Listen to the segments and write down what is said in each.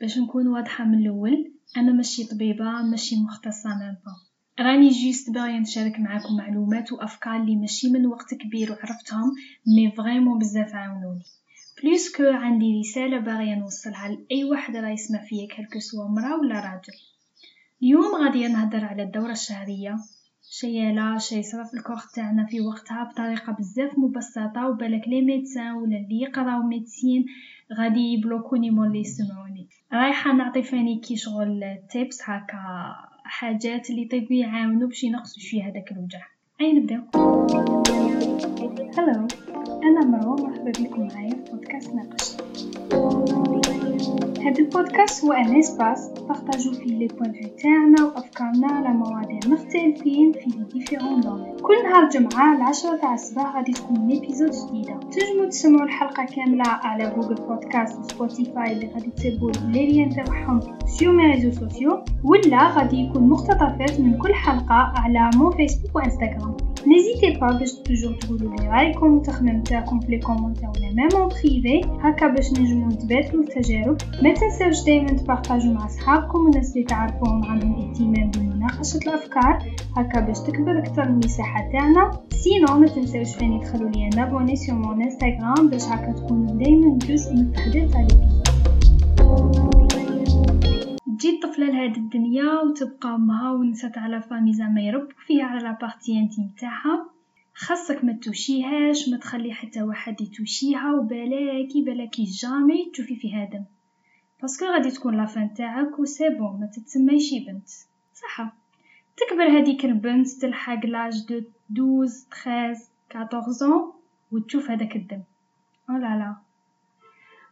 باش نكون واضحة من الأول أنا ماشي طبيبة ماشي مختصة مابا راني juste باغية نشارك معاكم معلومات وأفكار اللي ماشي من وقت كبير وعرفتهم mais vraiment بزاف عاونوني. plus que عندي رسالة باغية نوصلها لأي واحد راه يسمع فيا quel que soit مرا ولا راجل؟ اليوم غادي نهضر على الدورة الشهرية. شي لا شي صرا في ال corps تاعنا في وقتها بطريقة بزاف مبسطة وبالك les médecins ولا اللي يقراو médecine غادي يبلوكوني مولي يسمعوني. رايحة نعطي ثاني كي شغل tips هكا حاجات اللي يطيبوا يعاونوا باش ينقصوا شوية هذاك الوجع. أيا نبداو؟ Hello أنا مروة مرحبا بكم معايا في بودكاست ناقش. هذا البودكاست هو un espace بارطاجو فيه les points de vue تاعنا وأفكارنا على مواضيع مختلفين في les différents domaines. كل نهار جمعة العشرة تاع الصباح غادي تكون l'épisode جديدة. تنجمو تسمعوا الحلقة كاملة على Google Podcast و Spotify اللي غادي تسيبوا les liens تاعهم sur mes réseaux sociaux ولا غادي يكون مقتطفات من كل حلقة على mon Facebook و Instagram n'hésitez pas باش toujours تقولوا لي رايكم وتخمم تاعكم في les commentaires ولا même en privé هكا باش نجمو نتبادلوا التجارب ما تنساوش دائما تبارطاجوا مع صحابكم والناس اللي تعرفوهم عندهم اهتمام بمناقشه الافكار هكا باش تكبر أكثر المساحه تاعنا sinon ما تنساوش ثاني تخلوا لي un abonné sur mon Instagram باش هكا تكونوا دائما جزء من التحضير تاع تجي الطفلة لهاد الدنيا وتبقى أمها ونسا تاع la famille زعما يربوا فيها على la partie intime تاعها. خاصك ما توشيهاش ما تخلي حتى واحد يتوشيها وبالاكي بالاكي jamais تشوفي في هذا. parce que غادي تكون la fin تاعك و c'est bon ما تتسميش بنت. صح تكبر هذيك البنت تلحق l'âge de 12 13 14 وتشوف هذاك الدم. Oh là là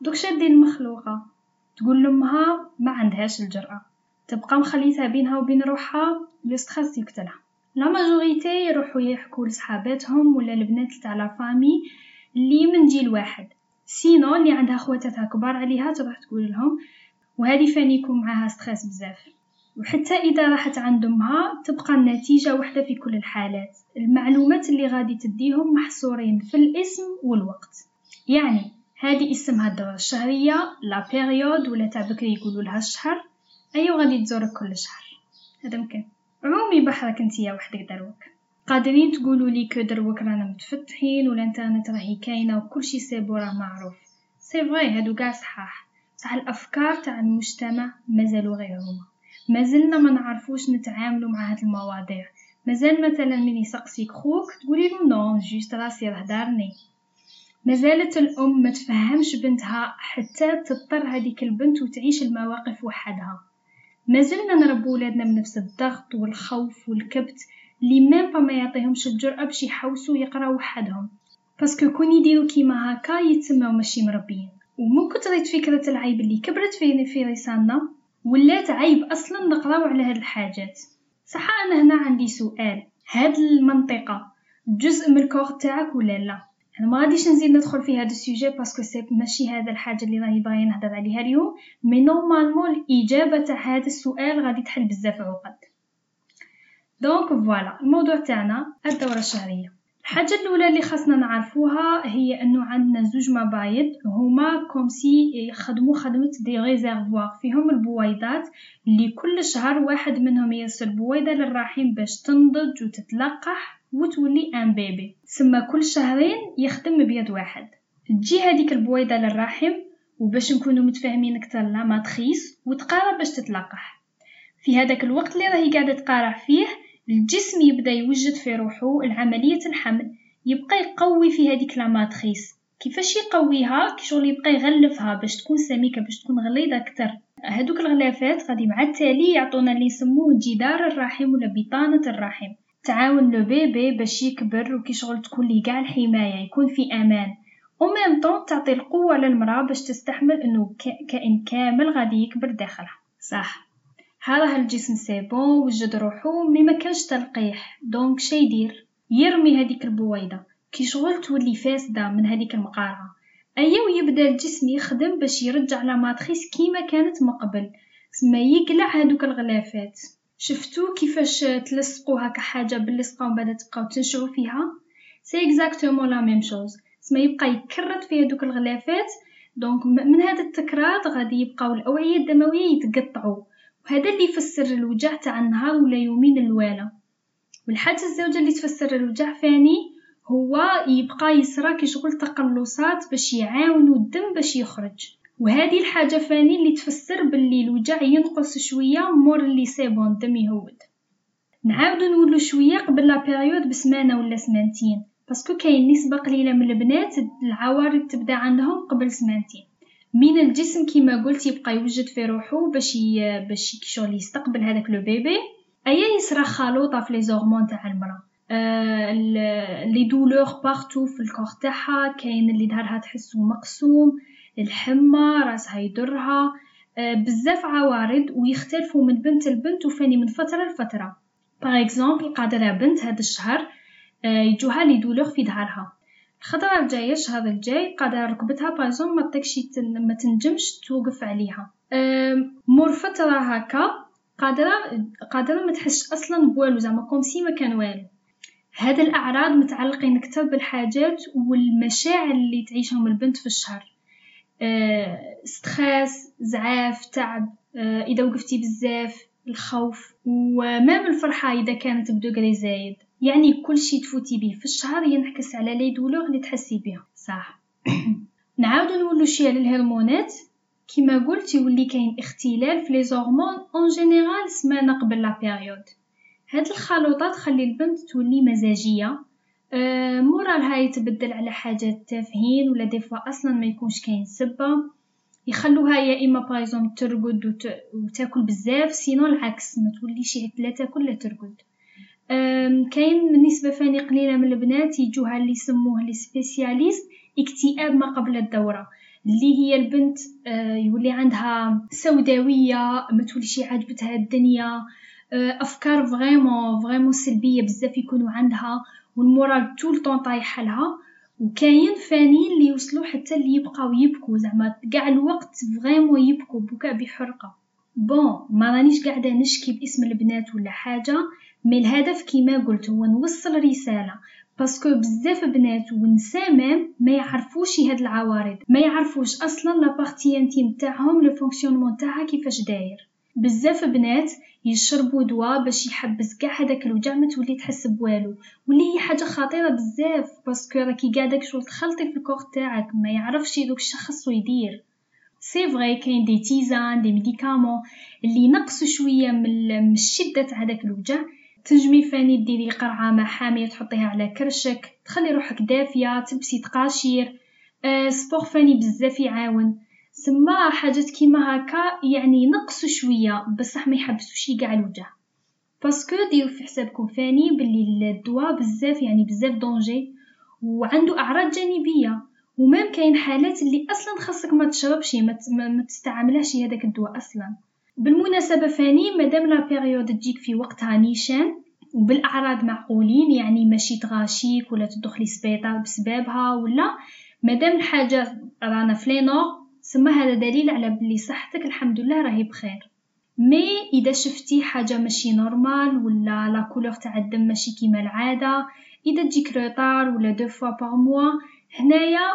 donc شا دير المخلوقة. تقول لأمها ما عندهاش الجرأة. تبقى مخليتها بينها وبين روحها لو يقتلها. la majorité يروحوا يحكوا لصحاباتهم ولا البنات تاع la famille اللي من جيل واحد. sinon اللي عندها خواتاتها كبار عليها تروح تقول لهم وهذه ثاني يكون معاها stress بزاف. وحتى إذا راحت عند أمها تبقى النتيجة واحدة في كل الحالات. المعلومات اللي غادي تديهم محصورين في الاسم والوقت. يعني هذه اسمها الدورة الشهرية la période ولا تاع بكري يقولوا لها الشهر. أيوا غادي تزورك كل شهر. هذا ممكن. عومي بحرك نتيا وحدك دروك. قادرين تقولوا لي que دروك رانا متفتحين والإنترنت راهي كاينة وكل شيء c'est bon راه معروف. c'est vrai هادو كاع صحاح. بصح الأفكار تاع المجتمع مازالوا غير هما. مازلنا ما نعرفوش نتعاملوا مع هاد المواضيع. مازال مثلا من يسقسيك خوك تقولي له non juste راسي راه دارني مازالت الأم ما تفهمش بنتها حتى تضطر هذيك البنت وتعيش المواقف وحدها. مازلنا نربو ولادنا من نفس الضغط والخوف والكبت اللي ميم ما يعطيهمش الجرأة باش يحوسوا يقراو وحدهم. باسكو كون يديروا كيما هكا يتسموا ماشي مربيين. ومن كثرة فكرة العيب اللي كبرت في في رسالنا ولات عيب أصلا نقراو على هاد الحاجات. صح أنا هنا عندي سؤال. هاد المنطقة جزء من ال corps تاعك ولا لا؟ أنا ما غاديش نزيد ندخل في هذا ال sujet parce que c'est ماشي هذا الحاجة اللي راني باغي نهضر عليها اليوم. mais normalement الإجابة تاع هذا السؤال غادي تحل بزاف عقد donc voilà الموضوع تاعنا الدورة الشهرية. الحاجة الأولى اللي خاصنا نعرفوها هي أنه عندنا زوج مبايض هما comme si يخدموا خدمة des réservoirs فيهم البويضات اللي كل شهر واحد منهم يرسل بويضة للرحم باش تنضج وتتلقح. وتولي un bébé. تسمى كل شهرين يخدم مبيض واحد. تجي هذيك البويضة للرحم وباش نكونو متفاهمين أكثر la matrice وتقارع باش تتلقح. في هذاك الوقت اللي راهي قاعدة تقارع فيه الجسم يبدأ يوجد في روحه العملية الحمل. يبقى يقوي في هذيك la matrice كيفاش يقويها؟ كي شغل يبقى يغلفها باش تكون سميكة باش تكون غليظة أكثر. هذوك الغلافات غادي مع التالي يعطونا اللي يسموه جدار الرحم ولا بطانة الرحم. تعاون le bébé باش يكبر وكي شغل تكون ليه قاع الحمايه يكون في أمان. و même temps تعطي القوة للمرأة باش تستحمل إنه كائن كامل غادي يكبر داخلها. صح. هذا الجسم c'est bon وجد روحو mais ما كانش تلقيح. donc شي يدير؟ يرمي هذيك البويضة. كي شغل تولي فاسدة من هذيك المقارعه أيا ويبدأ الجسم يخدم باش يرجع la matrice كيما كانت من قبل. سما يقلع هذوك الغلافات. شفتو كيفاش تلصقوا هكا حاجة باللصقة ومن بعد تبقاو تنشعوا فيها؟ c'est exactement la même chose سما يبقى يكرت في هذوك الغلافات. donc من هذا التكرار غادي يبقاو الأوعية الدموية يتقطعوا. وهذا اللي يفسر الوجع تاع النهار ولا يومين الوالا والحاجة الزوجة اللي تفسر الوجع ثاني هو يبقى كي شغل تقلصات باش يعاونوا الدم باش يخرج. وهذه الحاجة ثاني اللي تفسر باللي الوجع ينقص شوية مور اللي c'est bon الدم يهود. نعاودو نقولو شوية قبل la période بسمانة ولا سمانتين parce que كاين نسبة قليلة من البنات العوارض تبدأ عندهم قبل سمانتين. من الجسم كيما قلت يبقى يوجد في روحو باش. باش شغل يستقبل هذاك le bébé أيا يصرى خلوطة في les hormones تاع المرأة. آه les douleurs partout في ال corps تاعها كاين اللي ظهرها تحسو مقسوم. الحمى راسها يدرها آه بزاف عوارض ويختلفوا من بنت لبنت وفاني من فترة لفترة. par exemple قادرة بنت هذا الشهر آه يجوها les douleurs في ظهرها الخطرة الجاية الشهر الجاي قادرة ركبتها بايزون ما تكشي ما تنجمش توقف عليها. مور فترة هكا قادرة قادرة ما تحسش أصلا بوالو زعما comme si ما كان والو. هاد الأعراض متعلقين أكثر بالحاجات والمشاعر اللي تعيشهم البنت في الشهر. stress زعاف تعب أه إذا وقفتي بزاف الخوف و même الفرحة إذا كانت ب degré زايد. يعني كل شيء تفوتي به في الشهر ينعكس على les douleurs اللي تحسي بها صح. نعاودو نولو شي على الهرمونات. كيما قلت يولي كاين اختلال في les hormones en général سمانة قبل la période هاد الخلطات تخلي البنت تولي مزاجية. أه مورالها يتبدل على حاجات تافهين ولا دي أصلا ما يكونش كاين سبة. يخلوها يا إما بايزون ترقد وت... وتأكل بزاف sinon العكس ما توليش لا تأكل لا ترقد. كاين نسبة فاني قليلة من البنات يجوها اللي يسموه les spécialistes اكتئاب ما قبل الدورة. اللي هي البنت أه يولي عندها سوداوية ما توليش عاجبتها الدنيا. أفكار vraiment vraiment سلبية بزاف يكونوا عندها وال moral طول طول طايحه لها وكاين فاني اللي يوصلوا حتى اللي يبقاو يبكوا زعما كاع الوقت vraiment يبكوا بكاء بحرقة. bon ما رانيش قاعدة نشكي باسم البنات ولا حاجة mais الهدف كيما قلت هو نوصل رسالة. parce que بزاف بنات ونساء ما يعرفوش هاد العوارض ما يعرفوش أصلا la partie intime تاعهم le fonctionnement تاعها كيفاش داير. بزاف بنات يشربوا دواء باش يحبس كاع هذاك الوجع ما تولي تحس بوالو. واللي هي حاجة خطيرة بزاف parce que راكي قاعدة شغل تخلطي في ال corps تاعك ما يعرفش دوك الشخص يدير. c'est vrai كاين des tisanes des médicaments اللي ينقصوا شوية من الشدة تاع هذاك الوجع. تنجمي فاني ديري قرعة ماء حامية تحطيها على كرشك تخلي روحك دافية تلبسي تقاشير. أه sport فاني بزاف يعاون. سما حاجات كيما هكا يعني نقصوا شوية بصح ما يحبسوش كاع الوجع parce que ديروا في حسابكم فاني باللي الدواء بزاف يعني بزاف danger وعنده أعراض جانبية و même كاين حالات اللي أصلا خاصك ما تشربش ما, تستعملهاش هذاك الدواء أصلا. بالمناسبة فاني مادام la période تجيك في وقتها نيشان وبالأعراض معقولين يعني ماشي تغاشيك ولا تدخلي سبيطار بسببها ولا مادام الحاجة رانا في les normes سما هذا دليل على بلي صحتك الحمد لله راهي بخير. mais إذا شفتي حاجة ماشي normale ولا la couleur تاع الدم ماشي كيما العادة إذا تجيك retard ولا deux fois par mois هنايا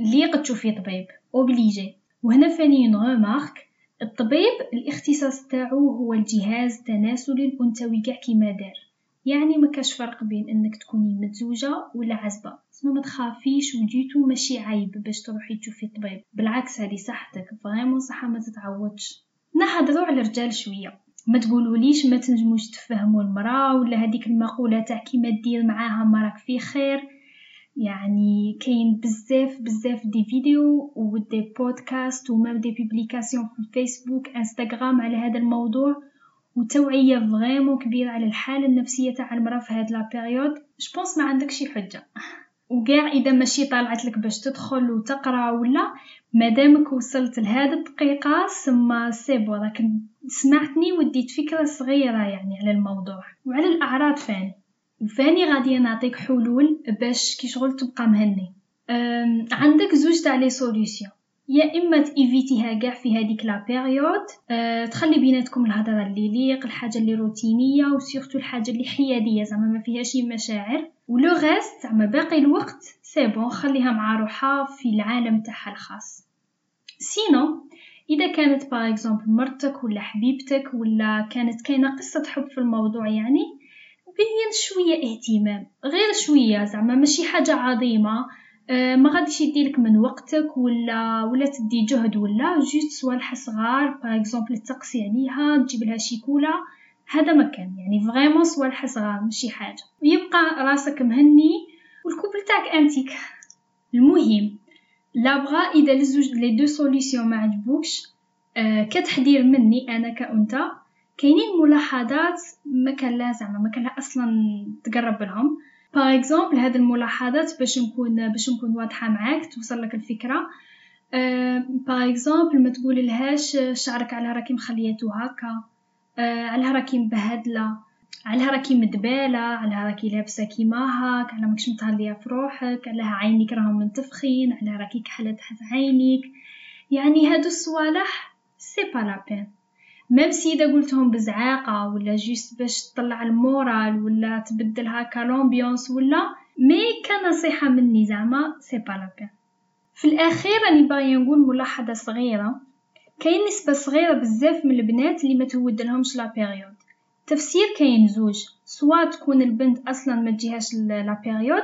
اللي قد تشوفي طبيب obligé وهنا فاني une remarque الطبيب الاختصاص تاعو هو الجهاز التناسلي الانثوي كاع كيما دار. يعني ما كاش فرق بين إنك تكوني متزوجة ولا عزبه اسمو ما تخافيش وجيتو ماشي عيب باش تروحي تشوفي طبيب بالعكس هذه صحتك. vraiment صحة ما تتعوضش. نهضروا على الرجال شوية. ما تقولوليش ما تنجموش تفهموا المرأة ولا هذيك المقولة تاع كيما دير معاها ما راك في خير. يعني كاين بزاف بزاف des vidéos و des podcasts و même des publications في الفيسبوك إنستغرام على هذا الموضوع. وتوعية vraiment كبيرة على الحالة النفسية تاع المرأة في هاد la période. je pense ما عندك شي حجة. وكاع إذا ماشي طالعت لك باش تدخل وتقرأ ولا مادامك وصلت لهاد الدقيقة سما c'est bon راك سمعتني وديت فكرة صغيرة يعني على الموضوع. وعلى الأعراض فاني وفاني غادي نعطيك حلول باش كي شغل تبقى مهني. عندك زوج تاع les solutions يا إما ت éviter ها كاع في هذيك la période أه تخلي بيناتكم الهضرة اللي يليق الحاجة اللي روتينية و surtout الحاجة اللي حيادية زعما ما فيهاش مشاعر. و le reste زعما باقي الوقت c'est bon خليها مع روحها في العالم تاعها الخاص. sinon إذا كانت par exemple مرتك ولا حبيبتك ولا كانت كاينة قصة حب في الموضوع يعني بين شوية اهتمام. غير شوية زعما ماشي حاجة عظيمة. ما غاديش يديلك من وقتك ولا ولا تدي جهد ولا juste صوالح صغار par exemple تسقسي عليها تجيب لها شيكولا هذا ما كان يعني vraiment صوالح صغار ماشي حاجة. ويبقى راسك مهني وال couple تاعك انتيك المهم لا بغا إذا لزوج les deux solutions ما عجبوكش آه مني أنا كأنثى. كاينين ملاحظات ما كان لا زعما ما كان أصلا تقرب لهم. par exemple هاد الملاحظات باش نكون باش نكون واضحة معاك توصل لك الفكرة. par أه exemple ما تقول لهاش شعرك على راكي مخلياتو هكا أه على راكي مبهدلة. على راكي مدبالة. على راكي لابسة كيما هاك. على ماكش متهلية في روحك. على عينيك راهم منتفخين. على راكي كحلة تحت عينيك. يعني هادو الصوالح c'est pas la peine même si اذا قلتهم بزعاقة ولا geste باش تطلع ال moral ولا تبدل هكا l'ambiance ولا mais كنصيحه مني زعما c'est pas la fin الأخير راني باغيه نقول ملاحظة صغيرة. كاين نسبة صغيرة بزاف من البنات اللي ما تود لهمش la période تفسير كاين زوج. soit تكون البنت أصلا ما تجيهاش la période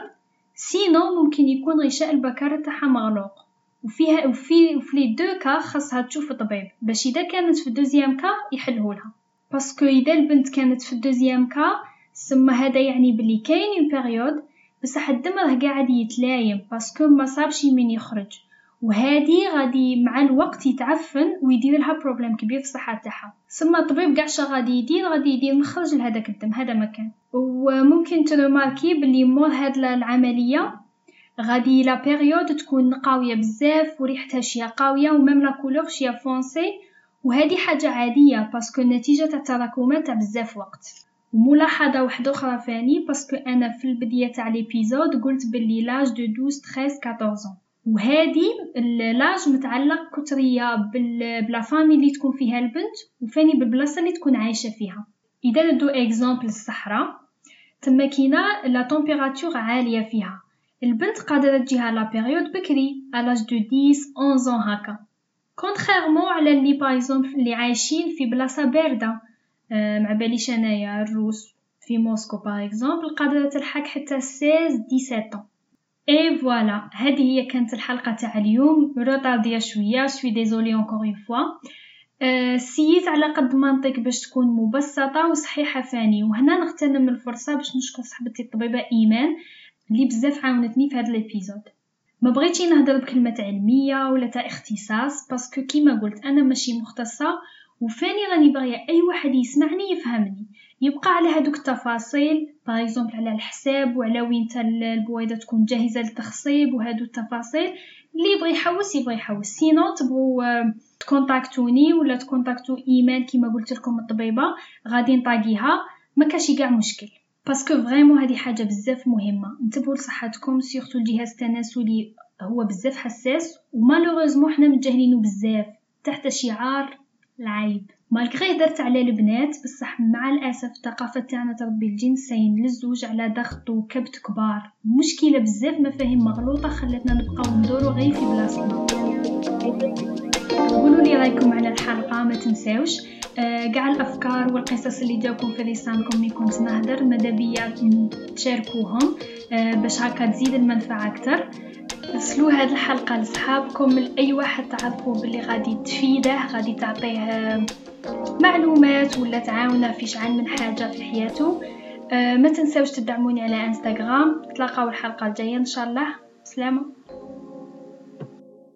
sinon ممكن يكون غشاء البكاره تاعها مغلوق. وفيها وفي وفي les deux cas خاصها تشوف طبيب باش إذا كانت في ال deuxième cas يحلهولها parce que إذا البنت كانت في ال deuxième cas سما هذا يعني بلي كاين une période بصح الدم راه قاعد يتلايم parce que ما صابش من يخرج. وهادي غادي مع الوقت يتعفن ويدير لها problème كبير في الصحة تاعها. سما الطبيب كاع غادي يدير غادي يدير مخرج لهداك الدم. هذا مكان وممكن تروماركي بلي مور هاد العملية؟ غادي la période تكون قاويه بزاف وريحتها شوية قاويه و même la couleur شوية foncée وهذه حاجة عاديه parce que النتيجه تاع تراكمات تاع بزاف وقت وملاحظه واحدة أخرى ثاني parce que أنا في البدايه تاع l'épisode قلت باللي l'âge de 12 13 14 وهذه l'âge متعلق كتريه ب la famille اللي تكون فيها البنت وفاني بالبلاصه اللي تكون عايشه فيها اذا ندو exemple الصحراء تما كاينة لا عاليه فيها البنت قادرة تجيها لا بيريود بكري الاج دو 10 11 هكا. كونتريرمون على اللي بايزومبل اللي عايشين في بلاصة باردة أه مع باليش أنايا الروس في موسكو باغ اكزومبل قادرة تلحق حتى 16 17 اي فوالا هذه هي كانت الحلقة تاع اليوم. روطارديه شوية شوي ديزولي اونكور اون فوا سيت على قد ما نطيق باش تكون مبسطة وصحيحة ثاني وهنا نغتنم الفرصة باش نشكر صاحبتي الطبيبة إيمان. اللي بزاف عاونتني في هذا ال épisode. ما بغيتش نهضر بكلمه علمية ولا تاع اختصاص parce que كيما قلت أنا ماشي مختصة وفاني راني باغيه أي واحد يسمعني يفهمني. يبقى على هذوك التفاصيل par exemple على الحساب وعلى وين البويضة تكون جاهزة للتخصيب وهادو التفاصيل. اللي يبغي يحوس يبغي يحوس. sinon تبغوا تكونتاكتوني ولا تكونتاكتو ايمان كيما قلت لكم الطبيبة غادي نطاقيها. ما كاشي كاع مشكل. parce que vraiment هذه حاجة بزاف مهمة. انتبهوا لصحتكم surtout الجهاز التناسلي هو بزاف حساس و malheureusement حنا متجاهلينه بزاف. تحت شعار العيب. malgré درت على البنات بصح مع الأسف الثقافة تاعنا تربي الجنسين للزوج على ضغط وكبت كبار. مشكلة بزاف مفاهيم مغلوطة خلتنا نبقاو ندورو غير في بلاصتنا. قولوا لي رأيكم على الحلقة ما تنساوش. كاع الأفكار والقصص اللي جاوكم في لسانكم ملي كنت نهدر ماذا بيا تشاركوهم آه، باش هكا تزيد المنفعة أكثر. ارسلوا هذه الحلقة لصحابكم لاي واحد تعرفوا باللي غادي تفيده غادي تعطيه معلومات ولا تعاونه في شعان من حاجة في حياته. آه، ما تنساوش تدعموني على إنستغرام. تلاقاو الحلقة الجاية إن شاء الله. سلامة.